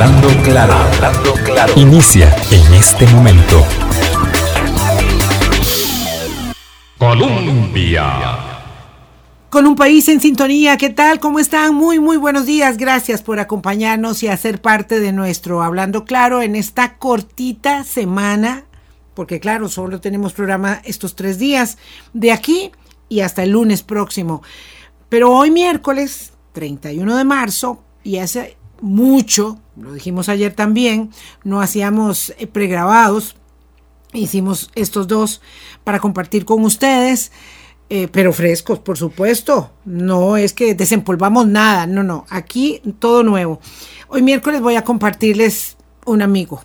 Hablando claro, hablando claro. Inicia en este momento. Colombia. Con un país en sintonía, ¿qué tal? ¿Cómo están? Muy, muy buenos días. Gracias por acompañarnos y hacer parte de nuestro Hablando Claro en esta cortita semana, porque claro, solo tenemos programa estos tres días, de aquí y hasta el lunes próximo. Pero hoy miércoles 31 de marzo, y hace mucho, lo dijimos ayer también, no hacíamos eh, pregrabados, hicimos estos dos para compartir con ustedes. Eh, pero frescos, por supuesto. No es que desempolvamos nada, no, no. Aquí todo nuevo. Hoy miércoles voy a compartirles un amigo.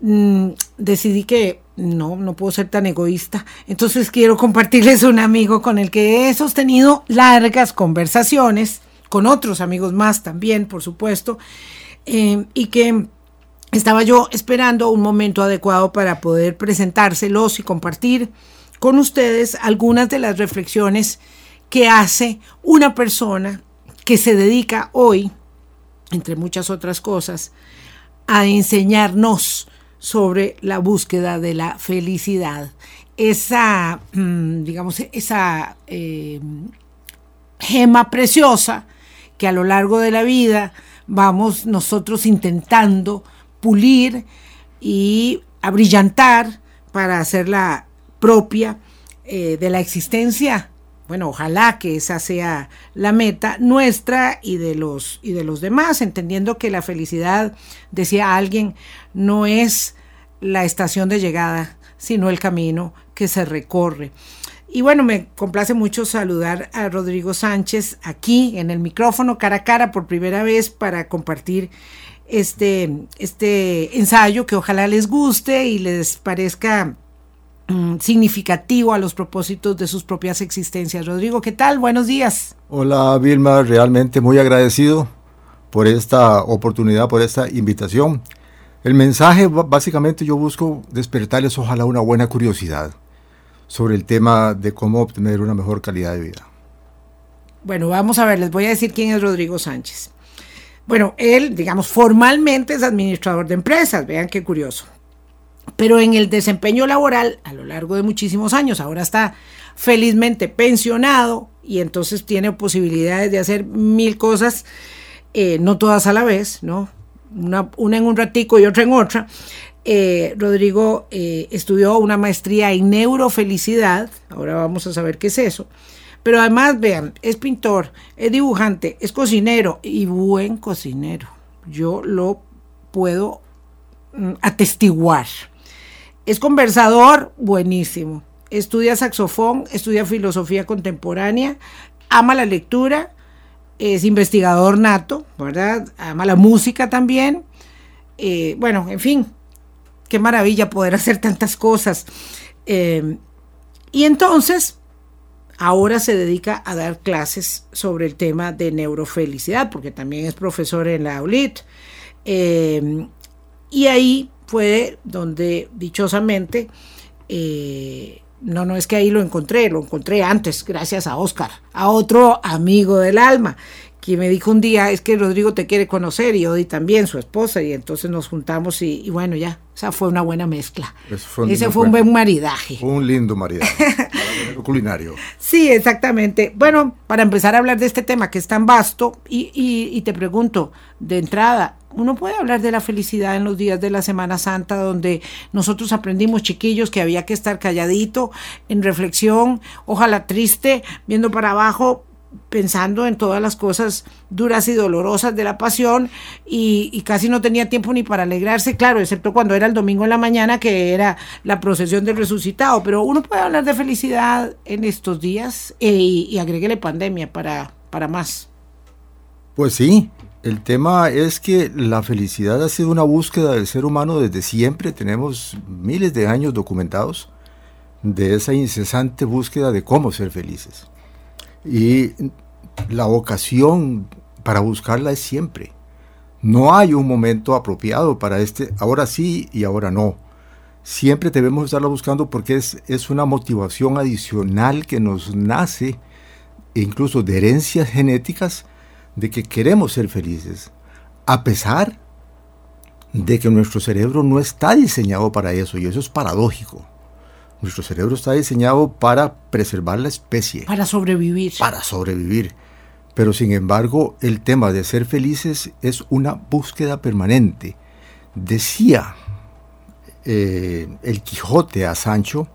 Mm, decidí que no, no puedo ser tan egoísta. Entonces quiero compartirles un amigo con el que he sostenido largas conversaciones, con otros amigos más también, por supuesto, eh, y que estaba yo esperando un momento adecuado para poder presentárselos y compartir con ustedes algunas de las reflexiones que hace una persona que se dedica hoy, entre muchas otras cosas, a enseñarnos sobre la búsqueda de la felicidad. Esa, mm, digamos, esa eh, gema preciosa que a lo largo de la vida vamos nosotros intentando pulir y abrillantar para hacerla propia eh, de la existencia. Bueno, ojalá que esa sea la meta nuestra y de los y de los demás, entendiendo que la felicidad, decía alguien, no es la estación de llegada, sino el camino que se recorre. Y bueno, me complace mucho saludar a Rodrigo Sánchez aquí en el micrófono cara a cara por primera vez para compartir este, este ensayo que ojalá les guste y les parezca mm, significativo a los propósitos de sus propias existencias. Rodrigo, ¿qué tal? Buenos días. Hola Vilma, realmente muy agradecido por esta oportunidad, por esta invitación. El mensaje, básicamente yo busco despertarles ojalá una buena curiosidad sobre el tema de cómo obtener una mejor calidad de vida. Bueno, vamos a ver, les voy a decir quién es Rodrigo Sánchez. Bueno, él, digamos, formalmente es administrador de empresas, vean qué curioso. Pero en el desempeño laboral, a lo largo de muchísimos años, ahora está felizmente pensionado y entonces tiene posibilidades de hacer mil cosas, eh, no todas a la vez, ¿no? Una, una en un ratico y otra en otra. Eh, Rodrigo eh, estudió una maestría en neurofelicidad, ahora vamos a saber qué es eso, pero además, vean, es pintor, es dibujante, es cocinero y buen cocinero. Yo lo puedo mm, atestiguar. Es conversador, buenísimo. Estudia saxofón, estudia filosofía contemporánea, ama la lectura, es investigador nato, ¿verdad? Ama la música también. Eh, bueno, en fin, qué maravilla poder hacer tantas cosas. Eh, y entonces, ahora se dedica a dar clases sobre el tema de neurofelicidad, porque también es profesor en la ULIT. Eh, y ahí fue donde, dichosamente, eh, no, no es que ahí lo encontré, lo encontré antes, gracias a Oscar, a otro amigo del alma, que me dijo un día, es que Rodrigo te quiere conocer y Odi también, su esposa, y entonces nos juntamos y, bueno, ya, o sea, fue una buena mezcla. Ese fue un buen maridaje. Fue un lindo maridaje. culinario. Sí, exactamente. Bueno, para empezar a hablar de este tema que es tan vasto, y, y, te pregunto, de entrada, uno puede hablar de la felicidad en los días de la Semana Santa, donde nosotros aprendimos, chiquillos, que había que estar calladito, en reflexión, ojalá triste, viendo para abajo, pensando en todas las cosas duras y dolorosas de la pasión y, casi no tenía tiempo ni para alegrarse, claro, excepto cuando era el domingo en la mañana que era la procesión del resucitado, pero uno puede hablar de felicidad en estos días eh, y, agréguele pandemia para, para más. Pues sí, el tema es que la felicidad ha sido una búsqueda del ser humano desde siempre, tenemos miles de años documentados de esa incesante búsqueda de cómo ser felices. Y la vocación para buscarla es siempre. No hay un momento apropiado para este, ahora sí y ahora no. Siempre debemos estarla buscando porque es, es una motivación adicional que nos nace, incluso de herencias genéticas, de que queremos ser felices, a pesar de que nuestro cerebro no está diseñado para eso y eso es paradójico. Nuestro cerebro está diseñado para preservar la especie. Para sobrevivir. Para sobrevivir. Pero sin embargo, el tema de ser felices es una búsqueda permanente. Decía eh, el Quijote a Sancho,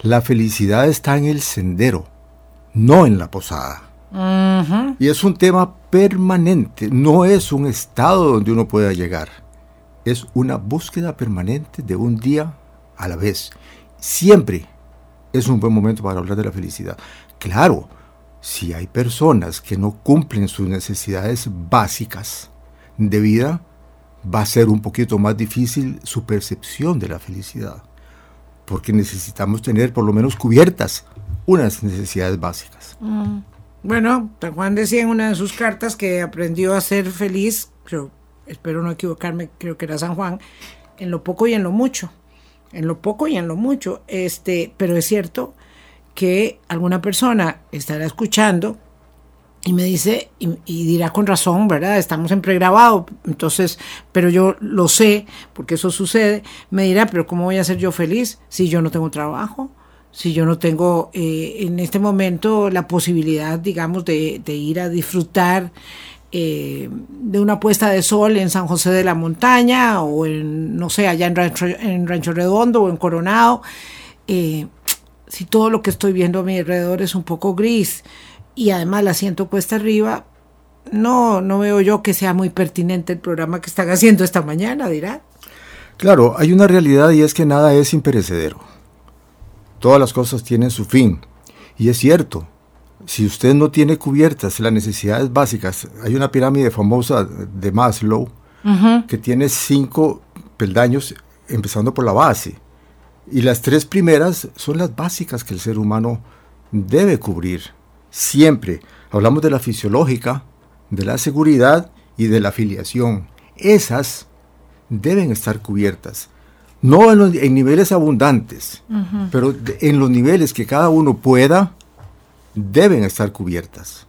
la felicidad está en el sendero, no en la posada. Y es un tema permanente, no es un estado donde uno pueda llegar. Es una búsqueda permanente de un día a la vez. Siempre es un buen momento para hablar de la felicidad. Claro, si hay personas que no cumplen sus necesidades básicas de vida, va a ser un poquito más difícil su percepción de la felicidad, porque necesitamos tener por lo menos cubiertas unas necesidades básicas. Mm. Bueno, San Juan decía en una de sus cartas que aprendió a ser feliz, creo, espero no equivocarme, creo que era San Juan, en lo poco y en lo mucho, en lo poco y en lo mucho, este, pero es cierto que alguna persona estará escuchando y me dice, y, dirá con razón, ¿verdad? Estamos en pregrabado, entonces, pero yo lo sé, porque eso sucede, me dirá, pero ¿cómo voy a ser yo feliz si yo no tengo trabajo? Si yo no tengo eh, en este momento la posibilidad, digamos, de, ir a disfrutar eh, de una puesta de sol en San José de la Montaña o en, no sé, allá en Rancho, Redondo o en Coronado. Eh, si todo lo que estoy viendo a mi alrededor es un poco gris y además la siento puesta arriba, no, no veo yo que sea muy pertinente el programa que están haciendo esta mañana, dirá. Claro, hay una realidad y es que nada es imperecedero. Todas las cosas tienen su fin. Y es cierto, si usted no tiene cubiertas las necesidades básicas, hay una pirámide famosa de Maslow que tiene cinco peldaños empezando por la base. Y las tres primeras son las básicas que el ser humano debe cubrir. Siempre hablamos de la fisiológica, de la seguridad y de la afiliación. Esas deben estar cubiertas. No en, niveles abundantes, pero en los niveles que cada uno pueda, deben estar cubiertas.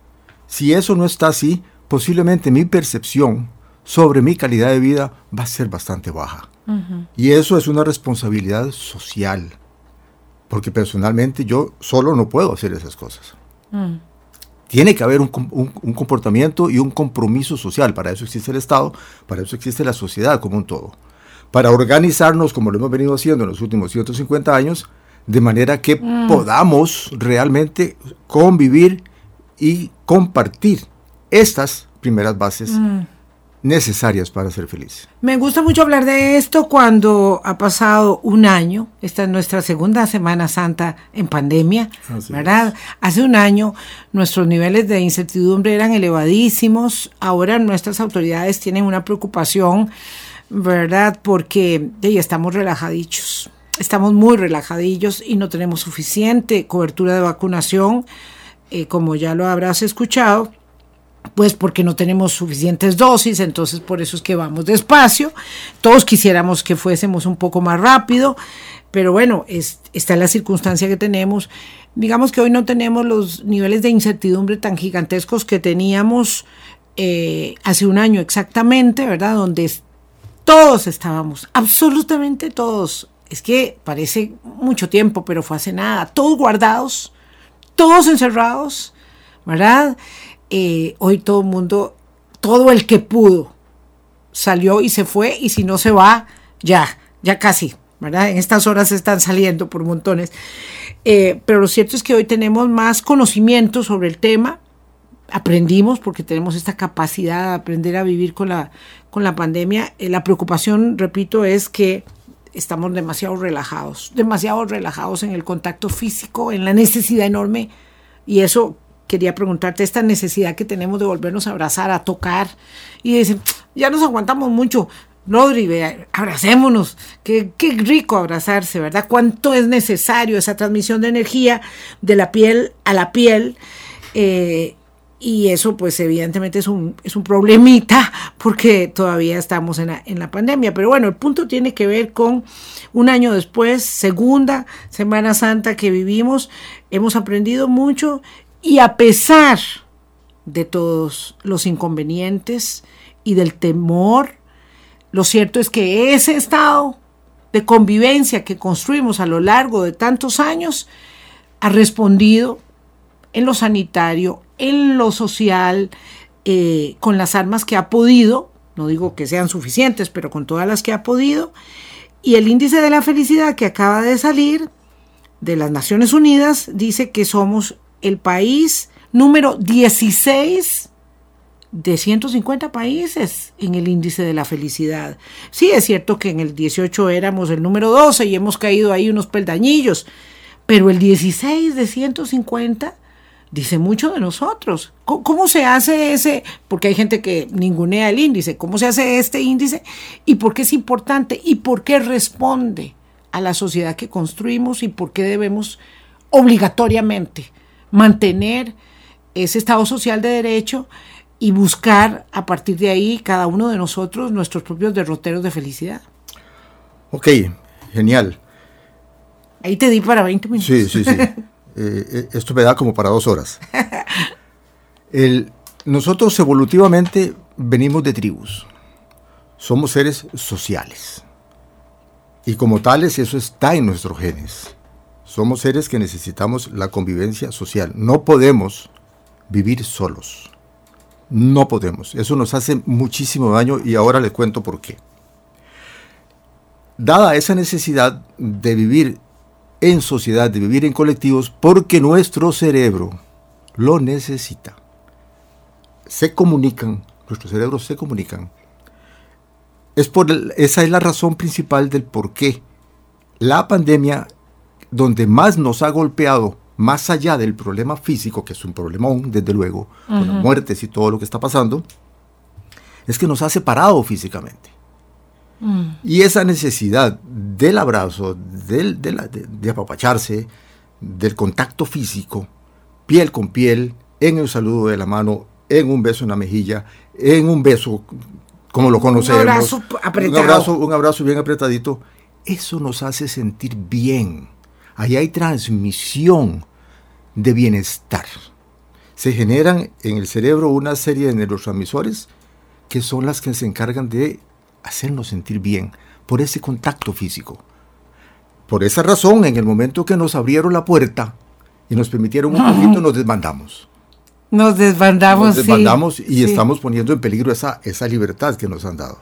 Si eso no está así, posiblemente mi percepción sobre mi calidad de vida va a ser bastante baja. Y eso es una responsabilidad social, porque personalmente yo solo no puedo hacer esas cosas. Mm. Tiene que haber un, comportamiento y un compromiso social. Para eso existe el Estado, para eso existe la sociedad como un todo. Para organizarnos, como lo hemos venido haciendo en los últimos 150 años, de manera que mm. podamos realmente convivir y compartir estas primeras bases mm necesarias para ser feliz. Me gusta mucho hablar de esto cuando ha pasado un año, esta es nuestra segunda Semana Santa en pandemia, ¿verdad? Hace un año nuestros niveles de incertidumbre eran elevadísimos, ahora nuestras autoridades tienen una preocupación, ¿verdad? Porque ya estamos relajadichos, estamos muy relajadillos y no tenemos suficiente cobertura de vacunación, eh, como ya lo habrás escuchado pues porque no tenemos suficientes dosis, entonces por eso es que vamos despacio. Todos quisiéramos que fuésemos un poco más rápido, pero bueno, es, está la circunstancia que tenemos. Digamos que hoy no tenemos los niveles de incertidumbre tan gigantescos que teníamos eh, hace un año exactamente, ¿verdad? Donde todos estábamos, absolutamente todos. Es que parece mucho tiempo, pero fue hace nada. Todos guardados, todos encerrados, ¿verdad? Eh, hoy todo el mundo, todo el que pudo, salió y se fue, y si no se va, ya, ya casi, ¿verdad? En estas horas están saliendo por montones. Eh, pero lo cierto es que hoy tenemos más conocimiento sobre el tema, aprendimos porque tenemos esta capacidad de aprender a vivir con la, con la pandemia. Eh, la preocupación, repito, es que estamos demasiado relajados, demasiado relajados en el contacto físico, en la necesidad enorme, y eso quería preguntarte esta necesidad que tenemos de volvernos a abrazar, a tocar. Y dicen, ya nos aguantamos mucho. Rodri, abracémonos. Qué, qué rico abrazarse, ¿verdad? Cuánto es necesario esa transmisión de energía de la piel a la piel. Eh, y eso pues evidentemente es un, es un problemita porque todavía estamos en la, en la pandemia. Pero bueno, el punto tiene que ver con un año después, segunda Semana Santa que vivimos, hemos aprendido mucho y a pesar de todos los inconvenientes y del temor, lo cierto es que ese estado de convivencia que construimos a lo largo de tantos años ha respondido en lo sanitario, en lo social, eh, con las armas que ha podido, no digo que sean suficientes, pero con todas las que ha podido, y el índice de la felicidad que acaba de salir de las Naciones Unidas dice que somos el país número 16 de 150 países en el índice de la felicidad. Sí, es cierto que en el 18 éramos el número 12 y hemos caído ahí unos peldañillos, pero el 16 de 150 dice mucho de nosotros. ¿Cómo, se hace ese? Porque hay gente que ningunea el índice. ¿Cómo se hace este índice? ¿Y por qué es importante? ¿Y por qué responde a la sociedad que construimos? ¿Y por qué debemos obligatoriamente mantener ese Estado social de derecho y buscar a partir de ahí cada uno de nosotros nuestros propios derroteros de felicidad? Ok, genial. Ahí te di para 20 minutos. Sí, sí, sí. Eh, eh, esto me da como para dos horas. nosotros evolutivamente venimos de tribus. Somos seres sociales. Y como tales, eso está en nuestros genes. Somos seres que necesitamos la convivencia social. No podemos vivir solos. No podemos. Eso nos hace muchísimo daño y ahora les cuento por qué. Dada esa necesidad de vivir en sociedad, de vivir en colectivos, porque nuestro cerebro lo necesita. Se comunican, nuestros cerebros se comunican. Es por esa es la razón principal del por qué la pandemia, donde más nos ha golpeado, más allá del problema físico, que es un problemón, desde luego, con las muertes y todo lo que está pasando, es que nos ha separado físicamente. Y esa necesidad del abrazo, del, de, apapacharse, del contacto físico, piel con piel, en el saludo de la mano, en un beso en la mejilla, en un beso como lo conocemos. Un abrazo apretado. Un abrazo, bien apretadito. Eso nos hace sentir bien. Ahí hay transmisión de bienestar. Se generan en el cerebro una serie de neurotransmisores que son las que se encargan de hacernos sentir bien por ese contacto físico. Por esa razón, en el momento que nos abrieron la puerta y nos permitieron un poquito, nos desbandamos. Nos desbandamos. Nos desbandamos y estamos poniendo en peligro esa, esa libertad que nos han dado.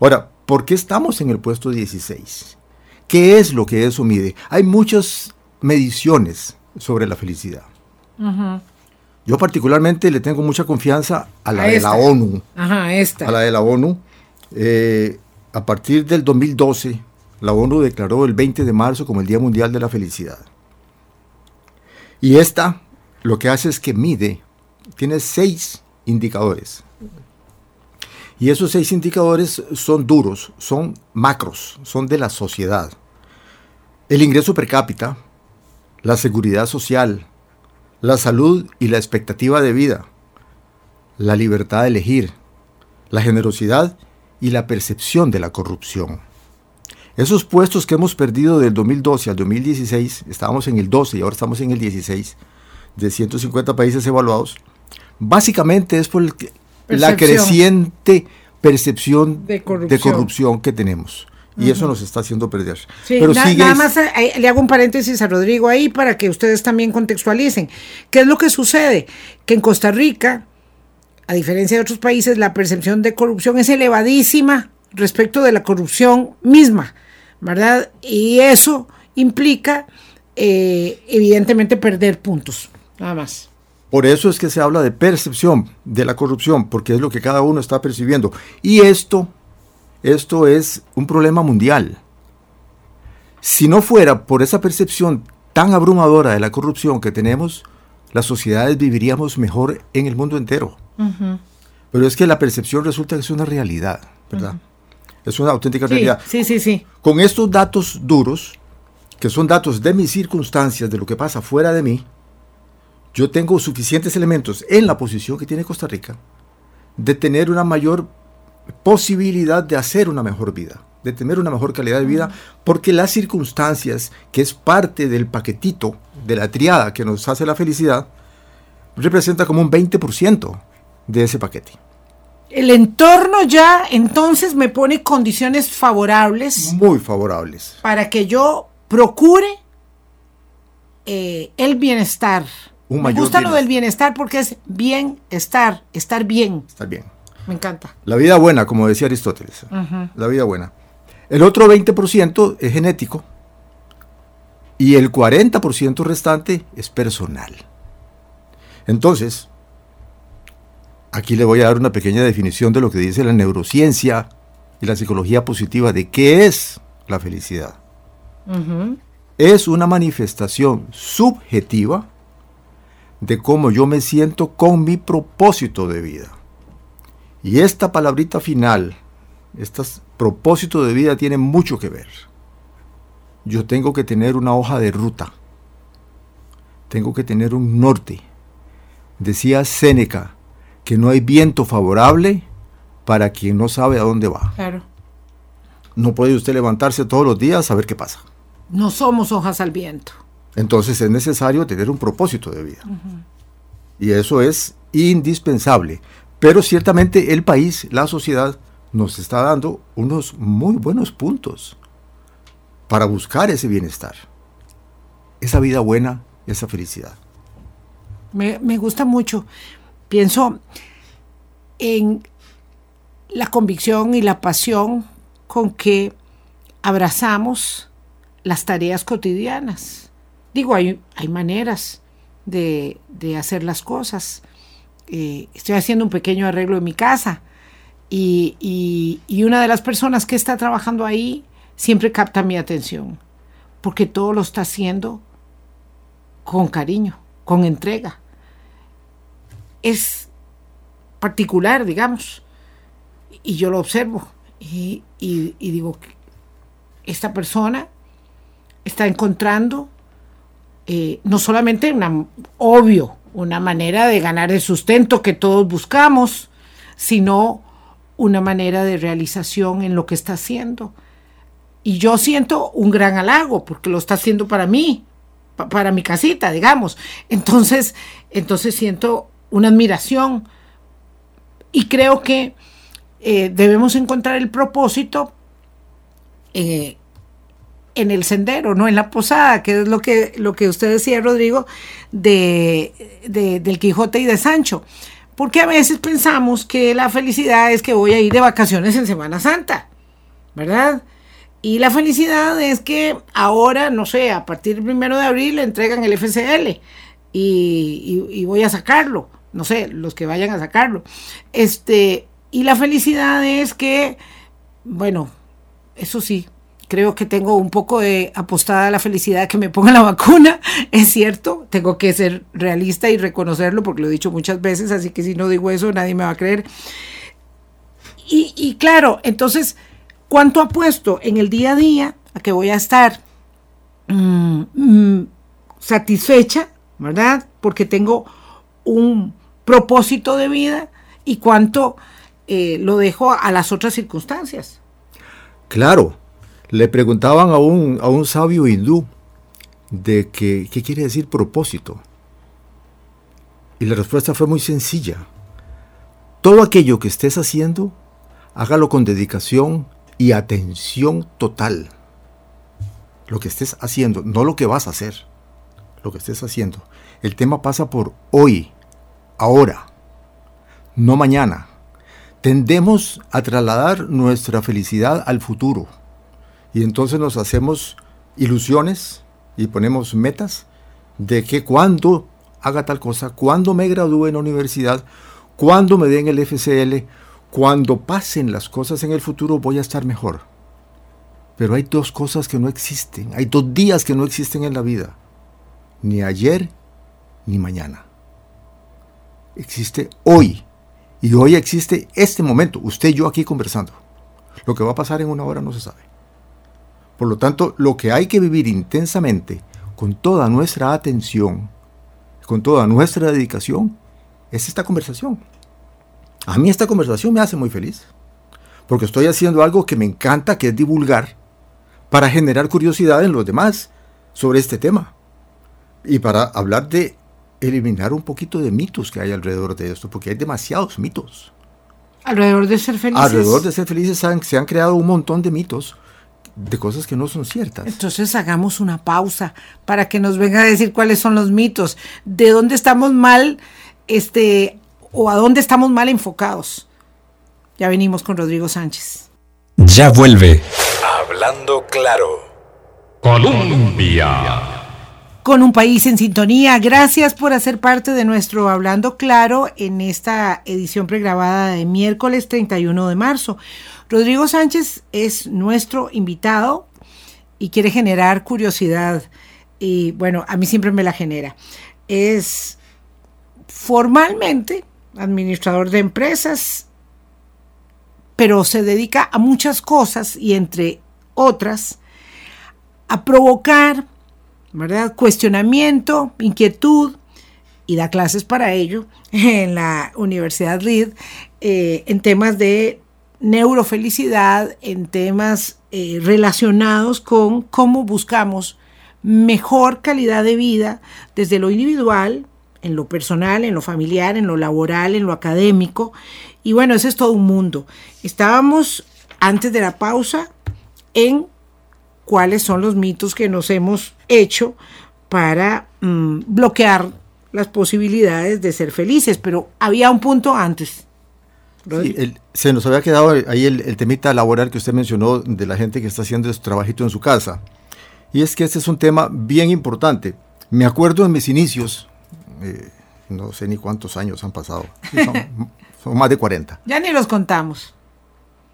Ahora, ¿por qué estamos en el puesto 16? ¿Qué es lo que eso mide? Hay muchas mediciones sobre la felicidad. Yo particularmente le tengo mucha confianza a la de la ONU. Ajá, esta. A la de la ONU. Eh, a partir del 2012, la ONU declaró el 20 de marzo como el Día Mundial de la Felicidad. Y esta lo que hace es que mide, tiene seis indicadores. Y esos seis indicadores son duros, son macros, son de la sociedad. El ingreso per cápita, la seguridad social, la salud y la expectativa de vida, la libertad de elegir, la generosidad y la percepción de la corrupción. Esos puestos que hemos perdido del 2012 al 2016, estábamos en el 12 y ahora estamos en el 16, de 150 países evaluados, básicamente es por la creciente percepción de corrupción que tenemos. Y eso nos está haciendo perder. Pero nada más eh, le hago un paréntesis a Rodrigo ahí para que ustedes también contextualicen. ¿Qué es lo que sucede? Que en Costa Rica, a diferencia de otros países, la percepción de corrupción es elevadísima respecto de la corrupción misma, ¿verdad? Y eso implica, eh, evidentemente, perder puntos, nada más. Por eso es que se habla de percepción de la corrupción, porque es lo que cada uno está percibiendo. Y esto esto es un problema mundial. Si no fuera por esa percepción tan abrumadora de la corrupción que tenemos, las sociedades viviríamos mejor en el mundo entero. Pero es que la percepción resulta que es una realidad, ¿verdad? Es una auténtica realidad. Sí, sí, sí. Con estos datos duros, que son datos de mis circunstancias, de lo que pasa fuera de mí, yo tengo suficientes elementos en la posición que tiene Costa Rica de tener una mayor posibilidad de hacer una mejor vida, de tener una mejor calidad de vida, porque las circunstancias, que es parte del paquetito, de la triada que nos hace la felicidad, representa como un 20% de ese paquete. El entorno ya entonces me pone condiciones favorables. Muy favorables. Para que yo procure eh, el bienestar. me gusta lo del bienestar porque es bienestar, estar bien. Estar bien. Me encanta. La vida buena, como decía Aristóteles. La vida buena. El otro 20% es genético y el 40% restante es personal. Entonces, Aquí le voy a dar una pequeña definición de lo que dice la neurociencia y la psicología positiva de qué es la felicidad. Es una manifestación subjetiva de cómo yo me siento con mi propósito de vida. Y esta palabrita final, este propósito de vida tiene mucho que ver. Yo tengo que tener una hoja de ruta. Tengo que tener un norte. Decía Séneca, que no hay viento favorable para quien no sabe a dónde va. Claro. No puede usted levantarse todos los días a ver qué pasa. No somos hojas al viento. Entonces es necesario tener un propósito de vida. Y eso es indispensable. Pero ciertamente el país, la sociedad, nos está dando unos muy buenos puntos para buscar ese bienestar, esa vida buena, esa felicidad. Me, me gusta mucho. Pienso en la convicción y la pasión con que abrazamos las tareas cotidianas. Digo, hay, hay maneras de, hacer las cosas. Eh, estoy haciendo un pequeño arreglo en mi casa y, y una de las personas que está trabajando ahí siempre capta mi atención, porque todo lo está haciendo con cariño, con entrega es particular, digamos, y yo lo observo y, digo, esta persona está encontrando eh, no solamente una, obvio, una manera de ganar el sustento que todos buscamos, sino una manera de realización en lo que está haciendo. Y yo siento un gran halago porque lo está haciendo para mí, para mi casita, digamos. Entonces, entonces siento una admiración. Y creo que eh, debemos encontrar el propósito eh, en el sendero, no en la posada, que es lo que, lo que usted decía, Rodrigo, de, del Quijote y de Sancho. Porque a veces pensamos que la felicidad es que voy a ir de vacaciones en Semana Santa, ¿verdad? Y la felicidad es que ahora, no sé, a partir del primero de abril le entregan el FCL y voy a sacarlo no sé, los que vayan a sacarlo. Este, y la felicidad es que, bueno, eso sí, creo que tengo un poco de apostada a la felicidad que me ponga la vacuna, es cierto, tengo que ser realista y reconocerlo porque lo he dicho muchas veces, así que si no digo eso nadie me va a creer. Y, claro, entonces, ¿cuánto apuesto en el día a día a que voy a estar mm, mm, satisfecha, ¿verdad? Porque tengo un propósito de vida y cuánto eh, lo dejo a las otras circunstancias. Claro, le preguntaban a un, a un sabio hindú de que, qué quiere decir propósito. Y la respuesta fue muy sencilla. Todo aquello que estés haciendo, hágalo con dedicación y atención total. Lo que estés haciendo, no lo que vas a hacer, lo que estés haciendo. El tema pasa por hoy, ahora, no mañana. Tendemos a trasladar nuestra felicidad al futuro y entonces nos hacemos ilusiones y ponemos metas de que cuando haga tal cosa, cuando me gradúe en la universidad, cuando me den el FCL, cuando pasen las cosas en el futuro voy a estar mejor. Pero hay dos cosas que no existen, hay dos días que no existen en la vida, ni ayer ni mañana existe hoy. Y hoy existe este momento, usted y yo aquí conversando. Lo que va a pasar en una hora no se sabe. Por lo tanto, lo que hay que vivir intensamente, con toda nuestra atención, con toda nuestra dedicación, es esta conversación. A mí esta conversación me hace muy feliz, porque estoy haciendo algo que me encanta, que es divulgar, para generar curiosidad en los demás sobre este tema y para hablar de eliminar un poquito de mitos que hay alrededor de esto, porque hay demasiados mitos. Alrededor de ser felices. Alrededor de ser felices se han creado un montón de mitos de cosas que no son ciertas. Entonces hagamos una pausa para que nos venga a decir cuáles son los mitos, de dónde estamos mal, este, o a dónde estamos mal enfocados. Ya venimos con Rodrigo Sánchez. Ya vuelve. Hablando claro. Colombia con un país en sintonía. Gracias por hacer parte de nuestro Hablando Claro en esta edición pregrabada de miércoles 31 de marzo. Rodrigo Sánchez es nuestro invitado y quiere generar curiosidad. Y bueno, a mí siempre me la genera. Es formalmente administrador de empresas, pero se dedica a muchas cosas y entre otras a provocar ¿verdad? Cuestionamiento, inquietud, y da clases para ello en la Universidad Reed eh, en temas de neurofelicidad, en temas eh, relacionados con cómo buscamos mejor calidad de vida desde lo individual, en lo personal, en lo familiar, en lo laboral, en lo académico. Y bueno, ese es todo un mundo. Estábamos antes de la pausa en cuáles son los mitos que nos hemos hecho para mm, bloquear las posibilidades de ser felices, pero había un punto antes. se nos había quedado ahí el, temita laboral que usted mencionó de la gente que está haciendo su trabajito en su casa. Y es que este es un tema bien importante. Me acuerdo en mis inicios, eh, no sé ni cuántos años han pasado, son, más de 40. Ya ni los contamos.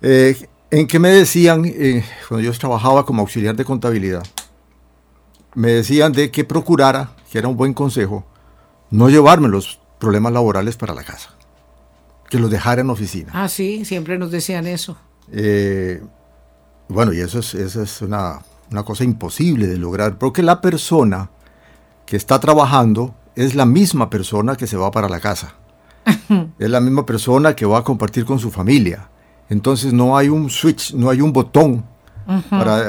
Eh, en que me decían, eh, cuando yo trabajaba como auxiliar de contabilidad, me decían de que procurara, que era un buen consejo, no llevarme los problemas laborales para la casa, que los dejara en oficina. Ah, sí, siempre nos decían eso. Eh, bueno, y eso es, eso es una, una cosa imposible de lograr, porque la persona que está trabajando es la misma persona que se va para la casa. es la misma persona que va a compartir con su familia entonces no hay un switch, no hay un botón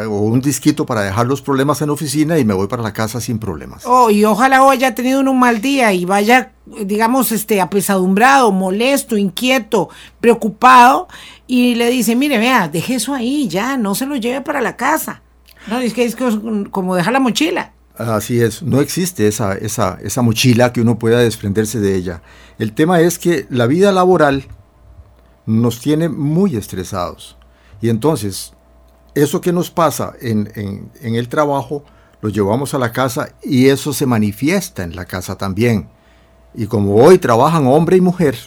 o un disquito para dejar los problemas en la oficina y me voy para la casa sin problemas. Oh, y ojalá hoy haya tenido un mal día y vaya, digamos, este, apesadumbrado, molesto, inquieto, preocupado y le dice, mire, vea, deje eso ahí, ya, no se lo lleve para la casa. No, es que es como dejar la mochila. Así es, no existe esa, esa, esa mochila que uno pueda desprenderse de ella. El tema es que la vida laboral nos tiene muy estresados. Y entonces, eso que nos pasa en, el trabajo, lo llevamos a la casa y eso se manifiesta en la casa también. Y como hoy trabajan hombre y mujer,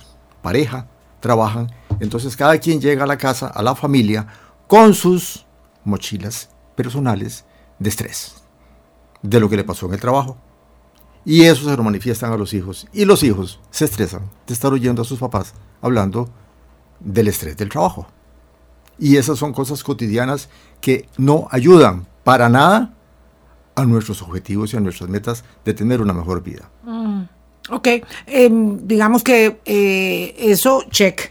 pareja, trabajan, entonces cada quien llega a la casa, a la familia, con sus mochilas personales de estrés, de lo que le pasó en el trabajo. Y eso se lo manifiestan a los hijos. Y los hijos se estresan de estar oyendo a sus papás hablando del estrés del trabajo. Y esas son cosas cotidianas que no ayudan para nada a nuestros objetivos y a nuestras metas de tener una mejor vida. Mm, ok, em, digamos que eh, eso, check.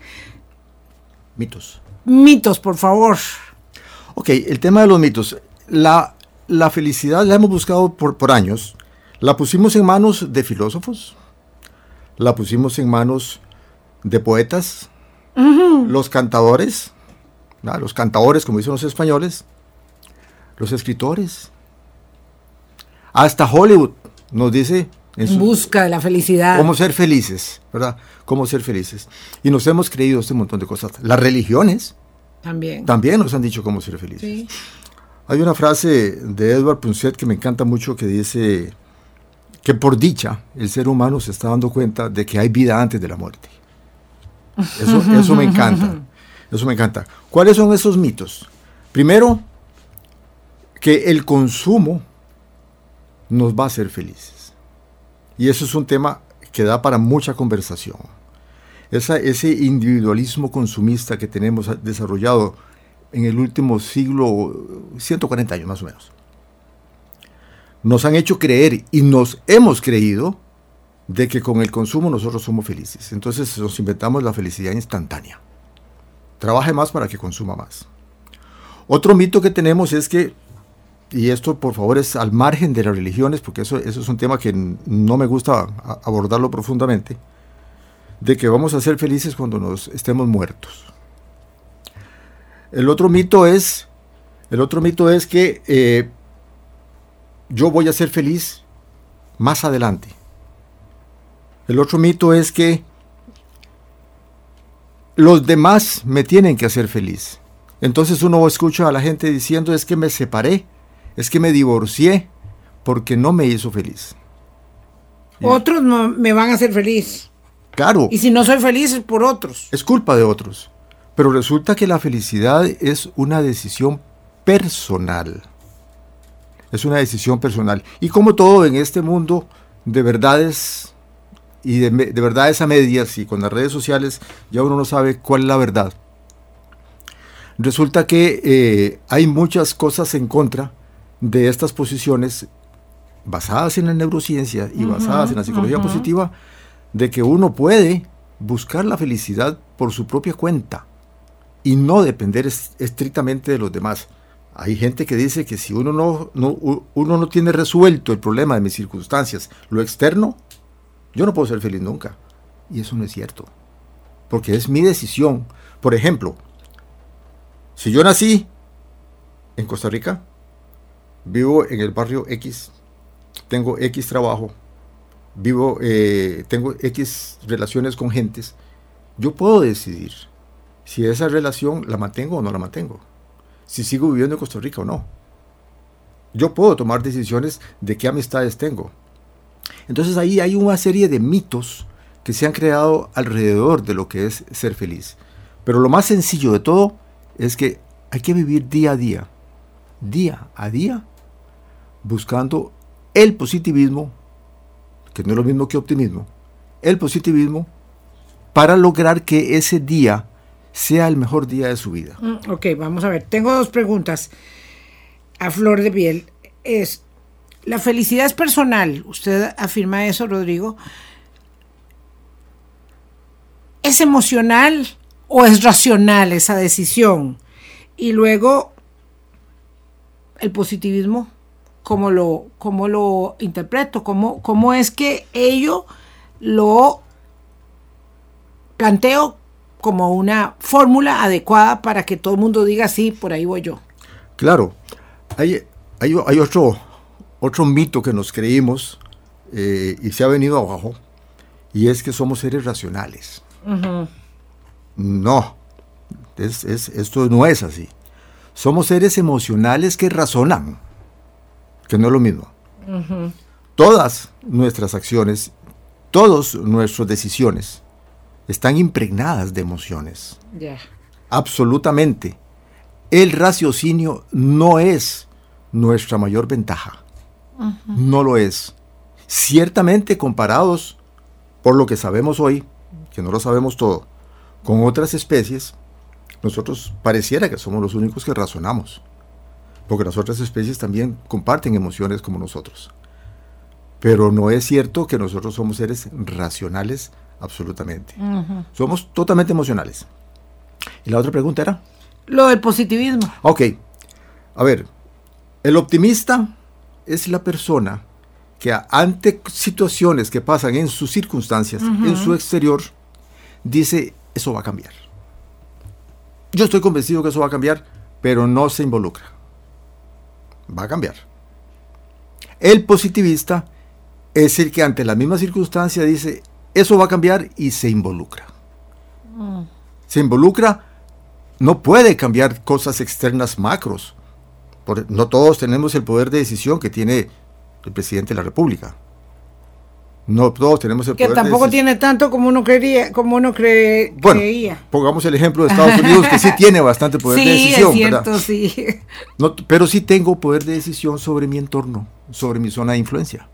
Mitos. Mitos, por favor. Ok, el tema de los mitos. La, la felicidad la hemos buscado por, por años. La pusimos en manos de filósofos, la pusimos en manos de poetas, los cantadores, los cantadores, como dicen los españoles, los escritores, hasta Hollywood nos dice... En, busca de la felicidad. Cómo ser felices, ¿verdad? Cómo ser felices. Y nos hemos creído este montón de cosas. Las religiones también, también nos han dicho cómo ser felices. Hay una frase de Edward Punset que me encanta mucho que dice que por dicha el ser humano se está dando cuenta de que hay vida antes de la muerte. Eso, me encanta. Eso me encanta. ¿Cuáles son esos mitos? Primero, que el consumo nos va a hacer felices. Y eso es un tema que da para mucha conversación. ese individualismo consumista que tenemos desarrollado en el último siglo, 140 años más o menos, nos han hecho creer y nos hemos creído de que con el consumo nosotros somos felices. Entonces nos inventamos la felicidad instantánea. Trabaje más para que consuma más. Otro mito que tenemos es que, y esto por favor es al margen de las religiones, porque eso, eso es un tema que no me gusta abordarlo profundamente, de que vamos a ser felices cuando nos estemos muertos. El otro mito es, el otro mito es que eh, yo voy a ser feliz más adelante. El otro mito es que los demás me tienen que hacer feliz. Entonces uno escucha a la gente diciendo es que me separé, es que me divorcié porque no me hizo feliz. Otros no me van a hacer feliz. Claro. Y si no soy feliz es por otros. Es culpa de otros. Pero resulta que la felicidad es una decisión personal. Es una decisión personal. Y como todo en este mundo de verdades y de, verdades a medias y con las redes sociales, ya uno no sabe cuál es la verdad. Resulta que eh, hay muchas cosas en contra de estas posiciones basadas en la neurociencia y basadas en la psicología positiva, de que uno puede buscar la felicidad por su propia cuenta y no depender estrictamente de los demás. Hay gente que dice que si uno no, uno no tiene resuelto el problema de mis circunstancias, lo externo, yo no puedo ser feliz nunca. Y eso no es cierto. Porque es mi decisión. Por ejemplo, si yo nací en Costa Rica, vivo en el barrio X, tengo X trabajo, vivo, eh, tengo X relaciones con gentes, yo puedo decidir si esa relación la mantengo o no la mantengo, si sigo viviendo en Costa Rica o no. Yo puedo tomar decisiones de qué amistades tengo. Entonces ahí hay una serie de mitos que se han creado alrededor de lo que es ser feliz. Pero lo más sencillo de todo es que hay que vivir día a día, día a día, buscando el positivismo, que no es lo mismo que optimismo, el positivismo para lograr que ese día sea el mejor día de su vida. Mm, ok, vamos a ver. Tengo dos preguntas a flor de piel. Es, la felicidad es personal. Usted afirma eso, Rodrigo. ¿Es emocional o es racional esa decisión? Y luego, el positivismo, ¿cómo lo, lo interpreto? ¿Cómo, ¿Cómo es que ello lo planteo como una fórmula adecuada para que todo el mundo diga, sí, por ahí voy yo. Claro, hay, hay, otro, otro mito que nos creímos eh, y se ha venido abajo, y es que somos seres racionales. No, es, esto no es así. Somos seres emocionales que razonan, que no es lo mismo. Todas nuestras acciones, todas nuestras decisiones, están impregnadas de emociones. Absolutamente. El raciocinio no es nuestra mayor ventaja. No lo es. Ciertamente comparados, por lo que sabemos hoy, que no lo sabemos todo, con otras especies, nosotros pareciera que somos los únicos que razonamos. Porque las otras especies también comparten emociones como nosotros. Pero no es cierto que nosotros somos seres racionales absolutamente. Somos totalmente emocionales. ¿Y la otra pregunta era? Lo del positivismo. Ok. A ver, el optimista es la persona que ante situaciones que pasan en sus circunstancias, en su exterior, dice, eso va a cambiar. Yo estoy convencido que eso va a cambiar, pero no se involucra. Va a cambiar. El positivista es el que ante la misma circunstancia dice, eso va a cambiar y se involucra. Mm. Se involucra, no puede cambiar cosas externas macros. No todos tenemos el poder de decisión que tiene el presidente de la República. No todos tenemos el que poder tampoco tiene tanto como uno creía, como uno cree, bueno, Pongamos el ejemplo de Estados Unidos, que sí tiene bastante poder de decisión. Es cierto, sí. pero sí tengo poder de decisión sobre mi entorno, sobre mi zona de influencia.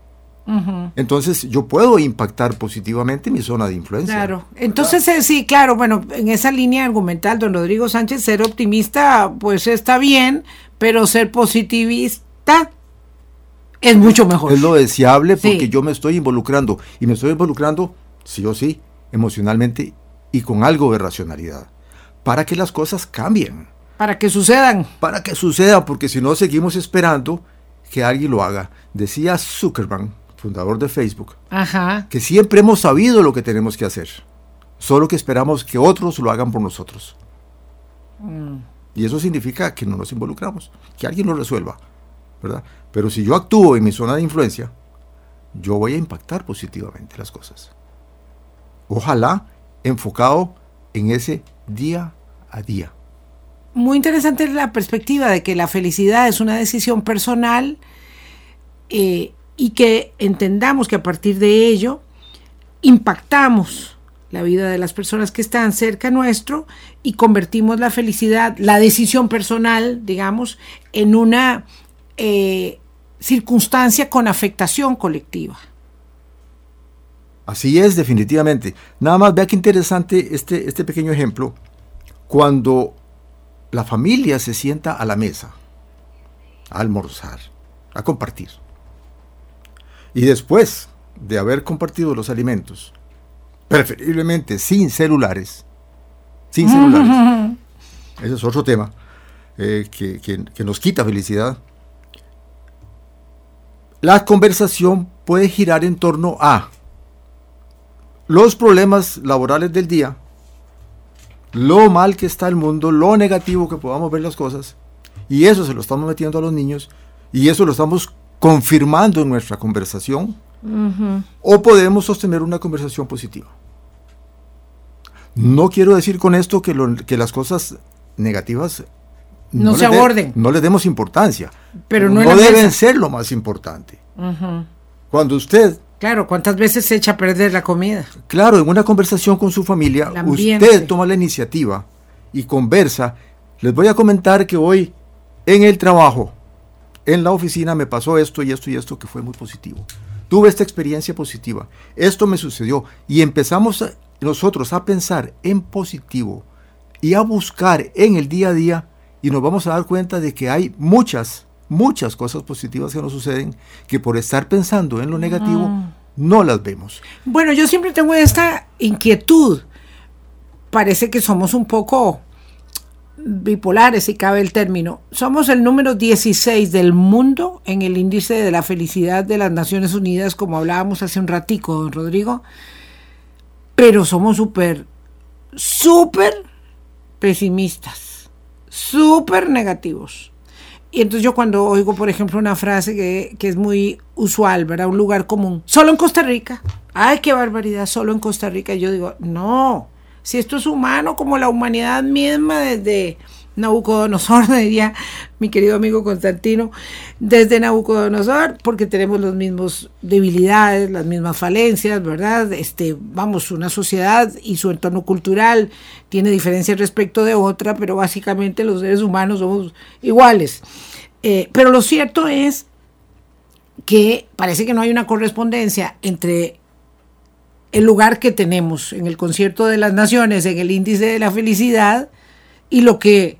Entonces yo puedo impactar positivamente mi zona de influencia. Claro. Entonces eh, sí, claro, bueno, en esa línea argumental, don Rodrigo Sánchez, ser optimista pues está bien, pero ser positivista es mucho mejor. Es lo deseable porque yo me estoy involucrando y me estoy involucrando, sí o sí, emocionalmente y con algo de racionalidad, para que las cosas cambien. Para que sucedan. Para que suceda, porque si no seguimos esperando que alguien lo haga. Decía Zuckerman, fundador de Facebook, que siempre hemos sabido lo que tenemos que hacer. solo que esperamos que otros lo hagan por nosotros. Y eso significa que no nos involucramos, que alguien lo resuelva, ¿verdad? Pero si yo actúo en mi zona de influencia, yo voy a impactar positivamente las cosas. Ojalá enfocado en ese día a día. Muy interesante la perspectiva de que la felicidad es una decisión personal eh, y que entendamos que a partir de ello impactamos la vida de las personas que están cerca nuestro y convertimos la felicidad, la decisión personal, digamos, en una eh, circunstancia con afectación colectiva. Así es, definitivamente. Nada más vea qué interesante este, este pequeño ejemplo. Cuando la familia se sienta a la mesa, a almorzar, a compartir. Y después de haber compartido los alimentos, preferiblemente sin celulares, sin celulares, ese es otro tema eh, que, que nos quita felicidad, la conversación puede girar en torno a los problemas laborales del día, lo mal que está el mundo, lo negativo que podamos ver las cosas, y eso se lo estamos metiendo a los niños, y eso lo estamos confirmando en nuestra conversación, o podemos sostener una conversación positiva. No quiero decir con esto que, que las cosas negativas no, se aborden. no les demos importancia. Pero no, deben ser lo más importante. Cuando usted... Claro, ¿cuántas veces se echa a perder la comida? Claro, en una conversación con su familia, usted toma la iniciativa y conversa. Les voy a comentar que hoy en el trabajo, en la oficina, me pasó esto y esto y esto que fue muy positivo. Tuve esta experiencia positiva. Esto me sucedió. Y empezamos nosotros a pensar en positivo y a buscar en el día a día y nos vamos a dar cuenta de que hay muchas, muchas cosas positivas que nos suceden que por estar pensando en lo negativo mm. no las vemos. Bueno, yo siempre tengo esta inquietud. Parece que somos un poco bipolares, si cabe el término. Somos el número 16 del mundo en el índice de la felicidad de las Naciones Unidas, como hablábamos hace un ratico, don Rodrigo. Pero somos súper, súper pesimistas súper negativos. Y entonces yo cuando oigo, por ejemplo, una frase que, que, es muy usual, ¿verdad? Un lugar común, solo en Costa Rica. Ay, qué barbaridad, solo en Costa Rica. Yo digo, no, si esto es humano como la humanidad misma desde Nabucodonosor, diría mi querido amigo Constantino, desde Nabucodonosor, porque tenemos las mismas debilidades, las mismas falencias, ¿verdad? Este, vamos, una sociedad y su entorno cultural tiene diferencias respecto de otra, pero básicamente los seres humanos somos iguales. Eh, pero lo cierto es que parece que no hay una correspondencia entre el lugar que tenemos en el concierto de las naciones, en el índice de la felicidad, y lo que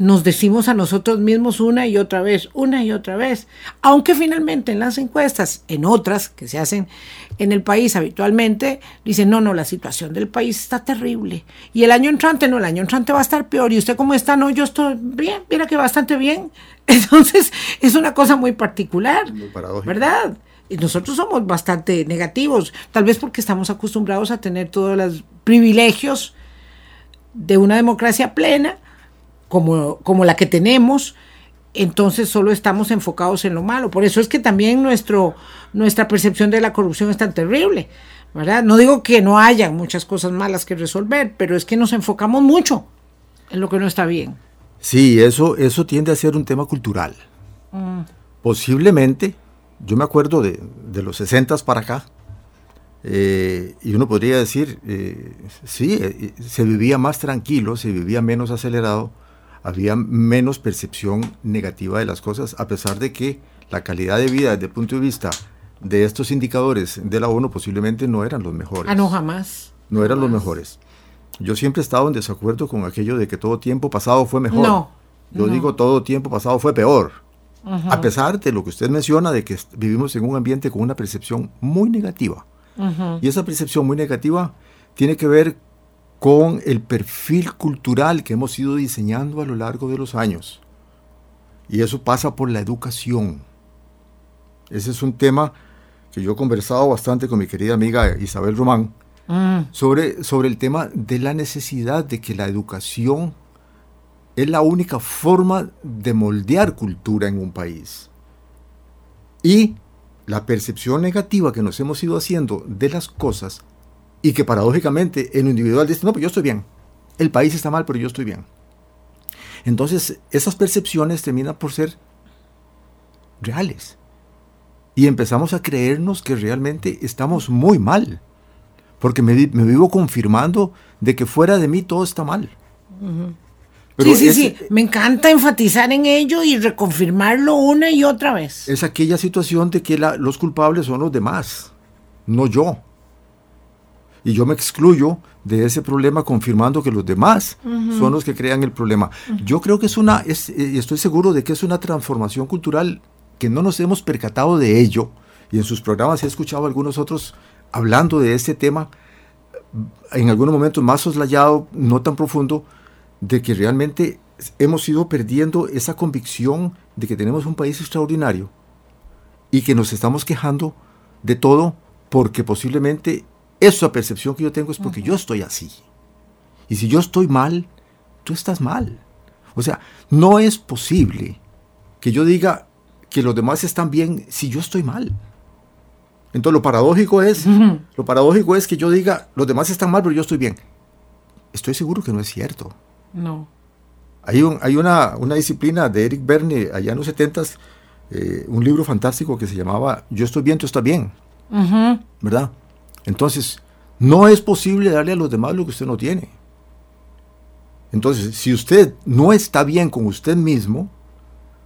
nos decimos a nosotros mismos una y otra vez, una y otra vez, aunque finalmente en las encuestas, en otras que se hacen en el país habitualmente, dicen, no, no, la situación del país está terrible. Y el año entrante, no, el año entrante va a estar peor. ¿Y usted cómo está? No, yo estoy bien, mira que bastante bien. Entonces, es una cosa muy particular, ¿verdad? Y nosotros somos bastante negativos, tal vez porque estamos acostumbrados a tener todos los privilegios de una democracia plena, como, como la que tenemos, entonces solo estamos enfocados en lo malo. Por eso es que también nuestro, nuestra percepción de la corrupción es tan terrible. ¿verdad? No digo que no haya muchas cosas malas que resolver, pero es que nos enfocamos mucho en lo que no está bien. Sí, eso, eso tiende a ser un tema cultural. Mm. Posiblemente, yo me acuerdo de, de los 60 para acá, eh, y uno podría decir, eh, sí, eh, se vivía más tranquilo, se vivía menos acelerado, había menos percepción negativa de las cosas, a pesar de que la calidad de vida desde el punto de vista de estos indicadores de la ONU posiblemente no eran los mejores. Ah, no, jamás. No eran los mejores. Yo siempre he estado en desacuerdo con aquello de que todo tiempo pasado fue mejor. No. Yo digo todo tiempo pasado fue peor. A pesar de lo que usted menciona de que vivimos en un ambiente con una percepción muy negativa. Y esa percepción muy negativa tiene que ver con el perfil cultural que hemos ido diseñando a lo largo de los años. Y eso pasa por la educación. Ese es un tema que yo he conversado bastante con mi querida amiga Isabel Román, Mm. sobre, sobre el tema de la necesidad de que la educación es la única forma de moldear cultura en un país. Y la percepción negativa que nos hemos ido haciendo de las cosas y que paradójicamente en lo individual dice, no, pero yo estoy bien. El país está mal, pero yo estoy bien. Entonces, esas percepciones terminan por ser reales. Y empezamos a creernos que realmente estamos muy mal. Porque me, me vivo confirmando de que fuera de mí todo está mal. sí, sí, sí. Me encanta enfatizar en ello y reconfirmarlo una y otra vez. Es aquella situación de que la, los culpables son los demás, no yo. Y yo me excluyo de ese problema confirmando que los demás son los que crean el problema. Yo creo que es una, es, y estoy seguro de que es una transformación cultural que no nos hemos percatado de ello. Y en sus programas he escuchado a algunos otros hablando de este tema, en algunos momentos más soslayado, no tan profundo, de que realmente hemos ido perdiendo esa convicción de que tenemos un país extraordinario y que nos estamos quejando de todo porque posiblemente esa percepción que yo tengo es porque yo estoy así. Y si yo estoy mal, tú estás mal. O sea, no es posible que yo diga que los demás están bien si yo estoy mal. Entonces lo paradójico es, lo paradójico es que yo diga, los demás están mal, pero yo estoy bien. Estoy seguro que no es cierto. No. Hay, hay una, una, disciplina de Eric Berne allá en los 70 eh, un libro fantástico que se llamaba Yo estoy bien, tú estás bien. ¿Verdad? Entonces, no es posible darle a los demás lo que usted no tiene. Entonces, si usted no está bien con usted mismo,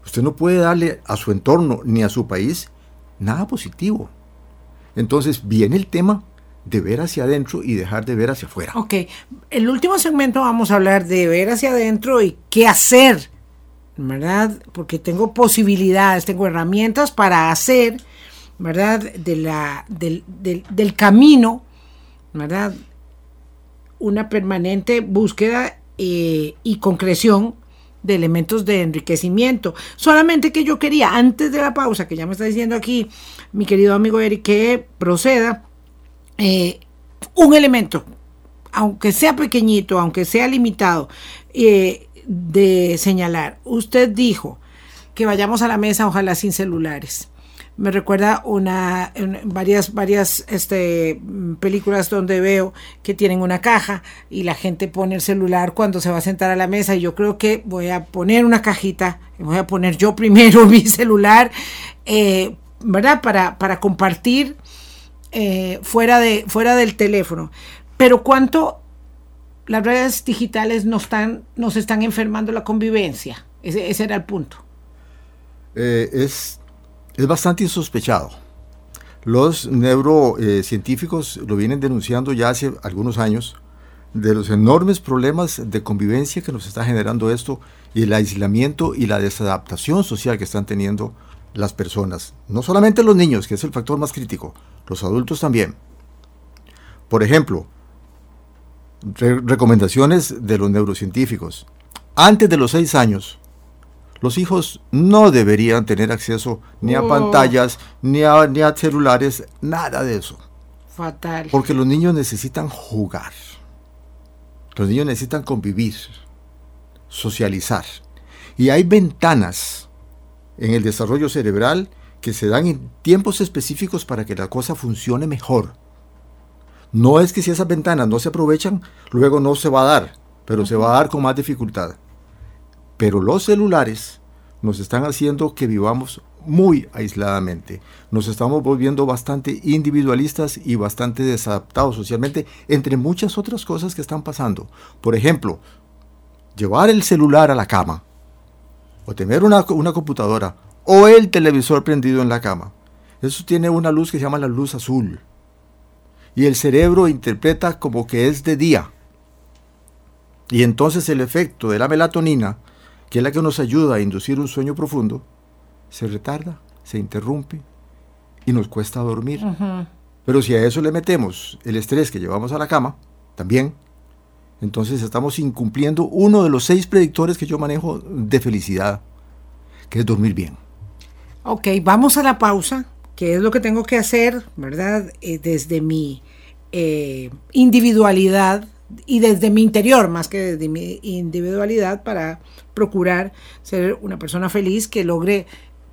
usted no puede darle a su entorno ni a su país nada positivo. Entonces viene el tema de ver hacia adentro y dejar de ver hacia afuera. Ok, el último segmento vamos a hablar de ver hacia adentro y qué hacer, ¿verdad? Porque tengo posibilidades, tengo herramientas para hacer, ¿verdad? De la, del, del, camino, ¿verdad? Una permanente búsqueda eh, y concreción de elementos de enriquecimiento. Solamente que yo quería, antes de la pausa, que ya me está diciendo aquí mi querido amigo Eric, que proceda eh, un elemento, aunque sea pequeñito, aunque sea limitado, eh, de señalar. Usted dijo que vayamos a la mesa, ojalá sin celulares me recuerda una varias varias este, películas donde veo que tienen una caja y la gente pone el celular cuando se va a sentar a la mesa. Y yo creo que voy a poner una cajita voy a poner yo primero mi celular eh, verdad para, para compartir eh, fuera de fuera del teléfono. Pero cuánto las redes digitales nos están nos están enfermando la convivencia ese, ese era el punto. Eh, es es bastante insospechado. Los neurocientíficos lo vienen denunciando ya hace algunos años de los enormes problemas de convivencia que nos está generando esto y el aislamiento y la desadaptación social que están teniendo las personas. No solamente los niños, que es el factor más crítico, los adultos también. Por ejemplo, recomendaciones de los neurocientíficos. Antes de los seis años, los hijos no deberían tener acceso ni a oh. pantallas, ni a, ni a celulares, nada de eso. Fatal. Porque los niños necesitan jugar. Los niños necesitan convivir, socializar. Y hay ventanas en el desarrollo cerebral que se dan en tiempos específicos para que la cosa funcione mejor. No es que si esas ventanas no se aprovechan, luego no se va a dar, pero se va a dar con más dificultad. Pero los celulares nos están haciendo que vivamos muy aisladamente. Nos estamos volviendo bastante individualistas y bastante desadaptados socialmente, entre muchas otras cosas que están pasando. Por ejemplo, llevar el celular a la cama, o tener una, una computadora, o el televisor prendido en la cama. Eso tiene una luz que se llama la luz azul. Y el cerebro interpreta como que es de día. Y entonces el efecto de la melatonina que es la que nos ayuda a inducir un sueño profundo, se retarda, se interrumpe y nos cuesta dormir. Pero si a eso le metemos el estrés que llevamos a la cama, también, entonces estamos incumpliendo uno de los seis predictores que yo manejo de felicidad, que es dormir bien. Ok, vamos a la pausa, que es lo que tengo que hacer, ¿verdad? Eh, desde mi eh, individualidad y desde mi interior más que desde mi individualidad para procurar ser una persona feliz que logre,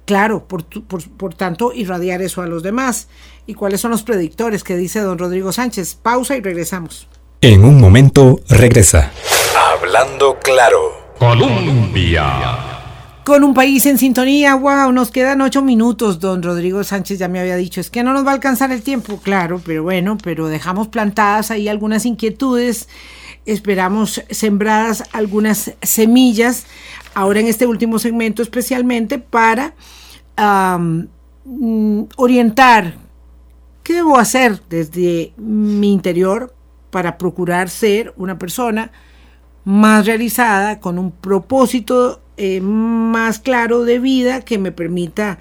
claro, por, por, por, tanto, irradiar eso a los demás. ¿Y cuáles son los predictores que dice don Rodrigo Sánchez? Pausa y regresamos. En un momento regresa. Hablando claro. Colombia. Con un país en sintonía, wow, nos quedan ocho minutos, don Rodrigo Sánchez ya me había dicho, es que no nos va a alcanzar el tiempo, claro, pero bueno, pero dejamos plantadas ahí algunas inquietudes, esperamos sembradas algunas semillas, ahora en este último segmento especialmente para um, orientar qué debo hacer desde mi interior para procurar ser una persona más realizada, con un propósito eh, más claro de vida que me permita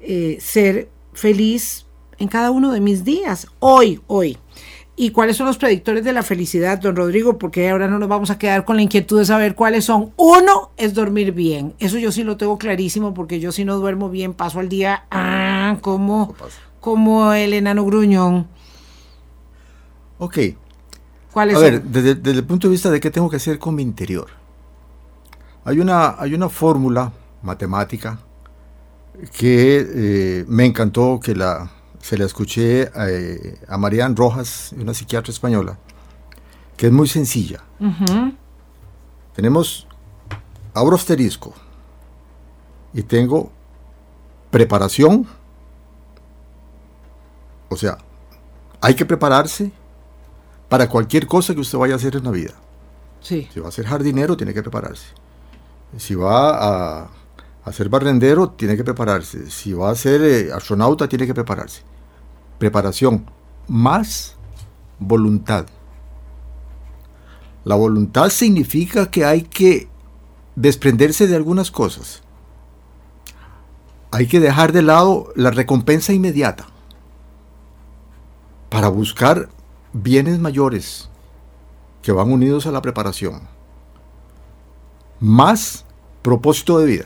eh, ser feliz en cada uno de mis días, hoy, hoy. ¿Y cuáles son los predictores de la felicidad, don Rodrigo? Porque ahora no nos vamos a quedar con la inquietud de saber cuáles son. Uno es dormir bien. Eso yo sí lo tengo clarísimo porque yo si no duermo bien paso al día ah, como, como el enano gruñón. Ok. ¿Cuáles a son? ver, desde, desde el punto de vista de qué tengo que hacer con mi interior. Hay una, hay una fórmula matemática que eh, me encantó, que la, se la escuché eh, a Marianne Rojas, una psiquiatra española, que es muy sencilla. Tenemos, abro asterisco y tengo preparación, o sea, hay que prepararse para cualquier cosa que usted vaya a hacer en la vida. Sí. Si va a ser jardinero, tiene que prepararse. Si va a, a ser barrendero, tiene que prepararse. Si va a ser eh, astronauta, tiene que prepararse. Preparación más voluntad. La voluntad significa que hay que desprenderse de algunas cosas. Hay que dejar de lado la recompensa inmediata para buscar bienes mayores que van unidos a la preparación más propósito de vida,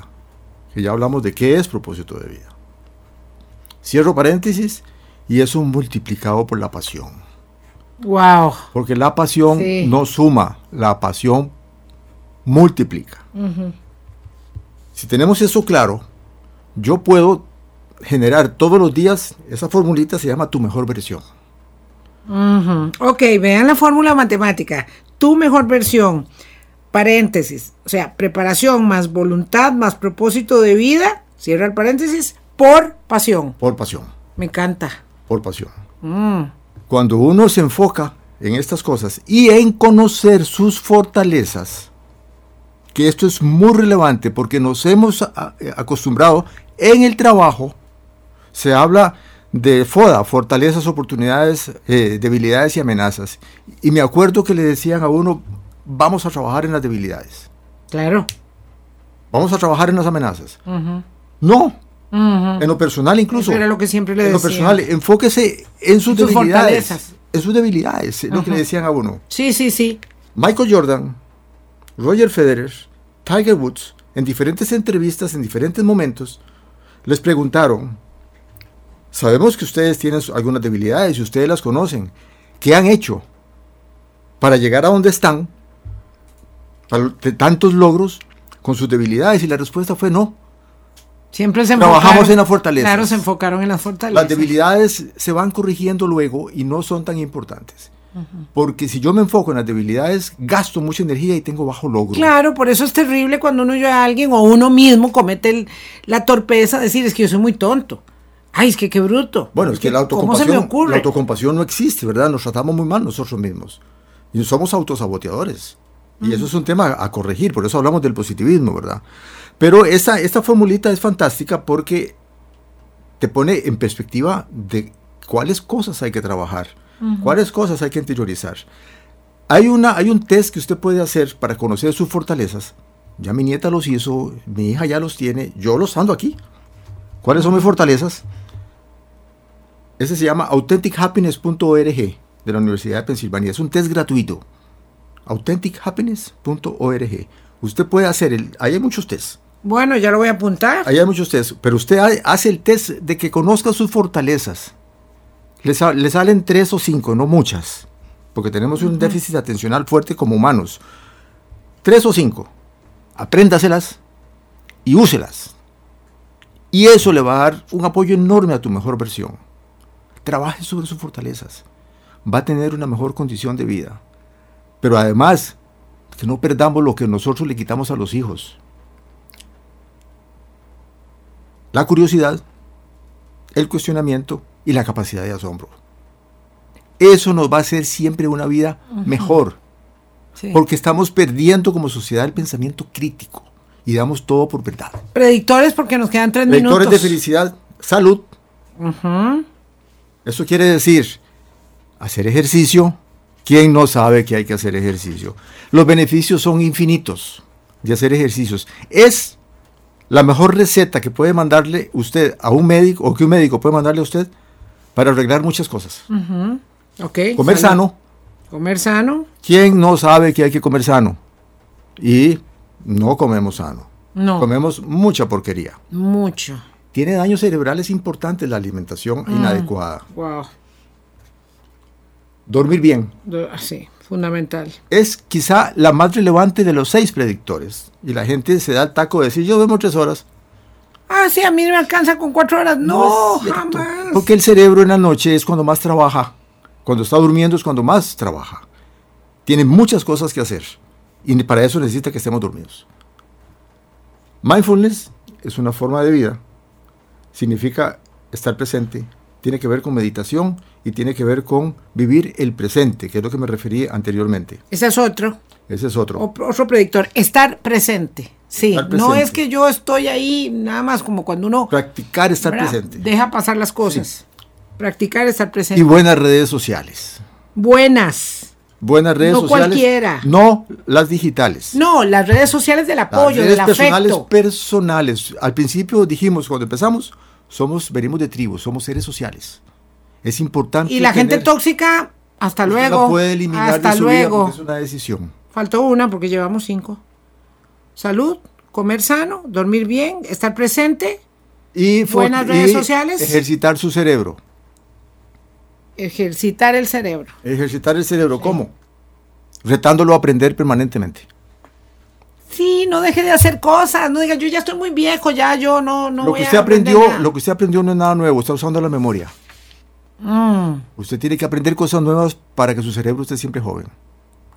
que ya hablamos de qué es propósito de vida. Cierro paréntesis y es un multiplicado por la pasión. Wow. Porque la pasión Sí. no suma, la pasión multiplica. Si tenemos eso claro, yo puedo generar todos los días, esa formulita se llama tu mejor versión. Ok, vean la fórmula matemática. Tu mejor versión, paréntesis, o sea, preparación más voluntad más propósito de vida, cierra el paréntesis, por pasión. Por pasión, Me encanta. por pasión. Mm. Cuando uno se enfoca en estas cosas y en conocer sus fortalezas, que esto es muy relevante porque nos hemos acostumbrado en el trabajo, se habla de FODA, fortalezas, oportunidades, eh, debilidades y amenazas. Y me acuerdo que le decían a uno, vamos a trabajar en las debilidades, Claro. vamos a trabajar en las amenazas. No, en lo personal incluso. Eso era lo que siempre le en lo decía. personal, enfóquese en sus En sus debilidades. fortalezas. En sus debilidades, es lo que le decían a uno. Sí, sí, sí. Michael Jordan, Roger Federer, Tiger Woods, en diferentes entrevistas, en diferentes momentos, les preguntaron, sabemos que ustedes tienen algunas debilidades y ustedes las conocen, ¿qué han hecho para llegar a donde están, para tantos logros con sus debilidades? Y la respuesta fue no. Siempre se Trabajamos enfocaron- en las fortalezas. Claro, se enfocaron en las fortalezas. Las debilidades se van corrigiendo luego y no son tan importantes. Porque si yo me enfoco en las debilidades, gasto mucha energía y tengo bajo logro. Claro, por eso es terrible cuando uno oye a alguien o uno mismo comete el- la torpeza de decir, es que yo soy muy tonto. Ay, es que qué bruto. Bueno, es que la ¿Cómo se me autocompasión, ocurre? la autocompasión no existe, ¿verdad? Nos tratamos muy mal nosotros mismos. Y somos autosaboteadores. Y eso es un tema a corregir, por eso hablamos del positivismo, ¿verdad? Pero esta, esta formulita es fantástica porque te pone en perspectiva de cuáles cosas hay que trabajar, cuáles cosas hay que interiorizar. Hay, una, hay un test que usted puede hacer para conocer sus fortalezas. Ya mi nieta los hizo, mi hija ya los tiene, yo los ando aquí. ¿Cuáles son mis fortalezas? Ese se llama AuthenticHappiness.org de la Universidad de Pensilvania. Es un test gratuito. AuthenticHappiness.org. Usted puede hacer el. Ahí hay muchos tests. Bueno, ya lo voy a apuntar. Ahí hay muchos tests. Pero usted ha- hace el test de que conozca sus fortalezas. le salen tres o cinco, no muchas, porque tenemos un déficit atencional fuerte como humanos. Tres o cinco, apréndaselas y úselas. Y eso le va a dar un apoyo enorme a tu mejor versión. Trabaje sobre sus fortalezas. Va a tener una mejor condición de vida. Pero además, que no perdamos lo que nosotros le quitamos a los hijos. La curiosidad, el cuestionamiento y la capacidad de asombro. Eso nos va a hacer siempre una vida mejor, Sí. porque estamos perdiendo como sociedad el pensamiento crítico y damos todo por verdad. Predictores porque nos quedan tres minutos. de felicidad, salud. Eso quiere decir hacer ejercicio. ¿Quién no sabe que hay que hacer ejercicio? Los beneficios son infinitos de hacer ejercicios. Es la mejor receta que puede mandarle usted a un médico o que un médico puede mandarle a usted para arreglar muchas cosas. Ok, Comer sano. Comer sano. ¿Quién no sabe que hay que comer sano? Y no comemos sano. No. Comemos mucha porquería. Mucho. Tiene daños cerebrales importantes la alimentación inadecuada. Wow. Dormir bien. Sí, fundamental. es quizá la más relevante de los seis predictores. Y la gente se da el taco de decir, yo duermo tres horas. Ah, sí, a mí me alcanza con cuatro horas. No, cierto. jamás. Porque el cerebro en la noche es cuando más trabaja. Cuando está durmiendo es cuando más trabaja. Tiene muchas cosas que hacer. Y para eso necesita que estemos dormidos. Mindfulness es una forma de vida. Significa estar presente. Tiene que ver con meditación y tiene que ver con vivir el presente, que es lo que me referí anteriormente. Ese es otro. Ese es otro. O- Otro predictor. Estar presente. Sí, Estar no es que yo estoy ahí nada más como cuando uno Practicar estar ¿verdad? presente. deja pasar las cosas. Practicar estar presente. Y buenas redes sociales. Buenas. Buenas redes No sociales. cualquiera. No las digitales. No, las redes sociales del las apoyo, redes del personales afecto. personales. Al principio dijimos, cuando empezamos, somos, venimos de tribus, somos seres sociales. Es importante. Y la gente tóxica, hasta luego. La puede eliminar hasta de su vida luego. es una decisión. Faltó una porque llevamos cinco. Salud, comer sano, dormir bien, estar presente, Y Buenas redes y sociales. Ejercitar su cerebro. ejercitar el cerebro. Ejercitar el cerebro, ¿cómo? Retándolo a aprender permanentemente. Sí, no deje de hacer cosas, no diga, yo ya estoy muy viejo, ya yo no, no lo voy que usted aprendió, nada". lo que usted aprendió no es nada nuevo, está usando la memoria. Mm. Usted tiene que aprender cosas nuevas para que su cerebro esté siempre joven.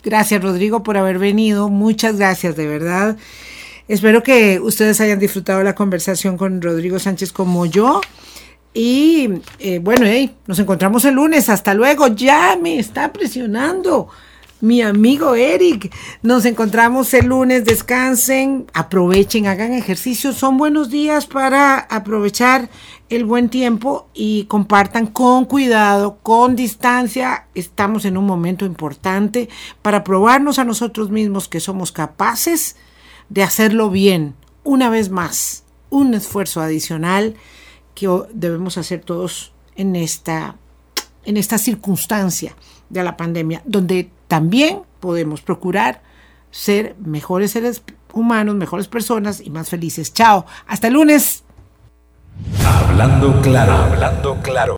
Gracias Rodrigo por haber venido, muchas gracias de verdad. Espero que ustedes hayan disfrutado la conversación con Rodrigo Sánchez como yo. Y eh, bueno, hey, nos encontramos el lunes. Hasta luego. Ya me está presionando mi amigo Eric. Nos encontramos el lunes. Descansen, aprovechen, hagan ejercicio. Son buenos días para aprovechar el buen tiempo y compartan con cuidado, con distancia. Estamos en un momento importante para probarnos a nosotros mismos que somos capaces de hacerlo bien. Una vez más, un esfuerzo adicional que debemos hacer todos en esta, en esta circunstancia de la pandemia, donde también podemos procurar ser mejores seres humanos, mejores personas y más felices. Chao, hasta el lunes. Hablando claro, hablando claro.